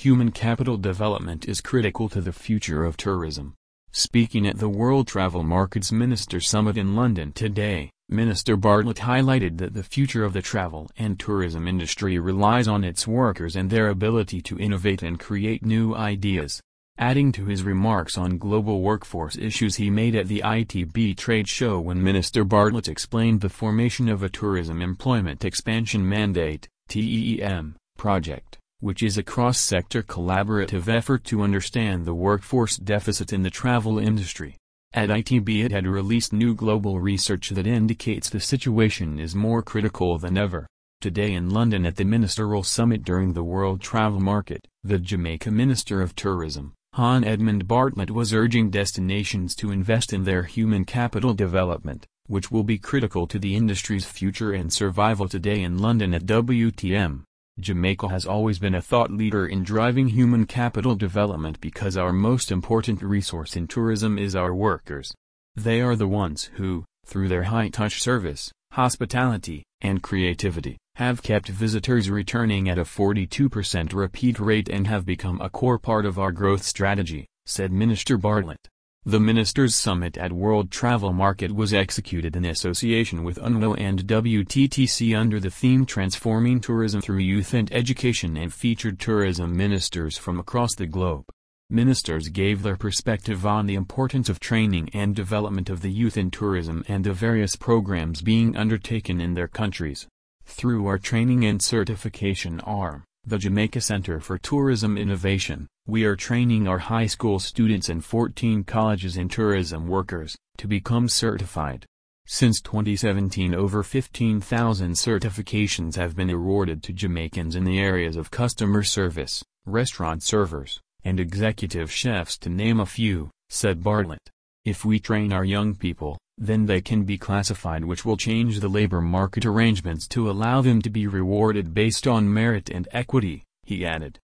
Human capital development is critical to the future of tourism. Speaking at the World Travel Markets Minister Summit in London today, Minister Bartlett highlighted that the future of the travel and tourism industry relies on its workers and their ability to innovate and create new ideas. Adding to his remarks on global workforce issues he made at the ITB trade show when Minister Bartlett explained the formation of a Tourism Employment Expansion Mandate TEEM, project which is a cross-sector collaborative effort to understand the workforce deficit in the travel industry. At ITB it had released new global research that indicates the situation is more critical than ever. Today in London at the Ministerial Summit during the World Travel Market, the Jamaica Minister of Tourism, Hon Edmund Bartlett was urging destinations to invest in their human capital development, which will be critical to the industry's future and survival today in London at WTM. Jamaica has always been a thought leader in driving human capital development because our most important resource in tourism is our workers. They are the ones who, through their high-touch service, hospitality, and creativity, have kept visitors returning at a 42% repeat rate and have become a core part of our growth strategy, said Minister Bartlett. The Ministers' Summit at World Travel Market was executed in association with UNWTO and WTTC under the theme Transforming Tourism Through Youth and Education and featured tourism ministers from across the globe. Ministers gave their perspective on the importance of training and development of the youth in tourism and the various programs being undertaken in their countries. Through our training and certification arm, the Jamaica Center for Tourism Innovation, we are training our high school students and 14 colleges and tourism workers, to become certified. Since 2017 over 15,000 certifications have been awarded to Jamaicans in the areas of customer service, restaurant servers, and executive chefs to name a few, said Bartlett. If we train our young people, then they can be classified which will change the labor market arrangements to allow them to be rewarded based on merit and equity, he added.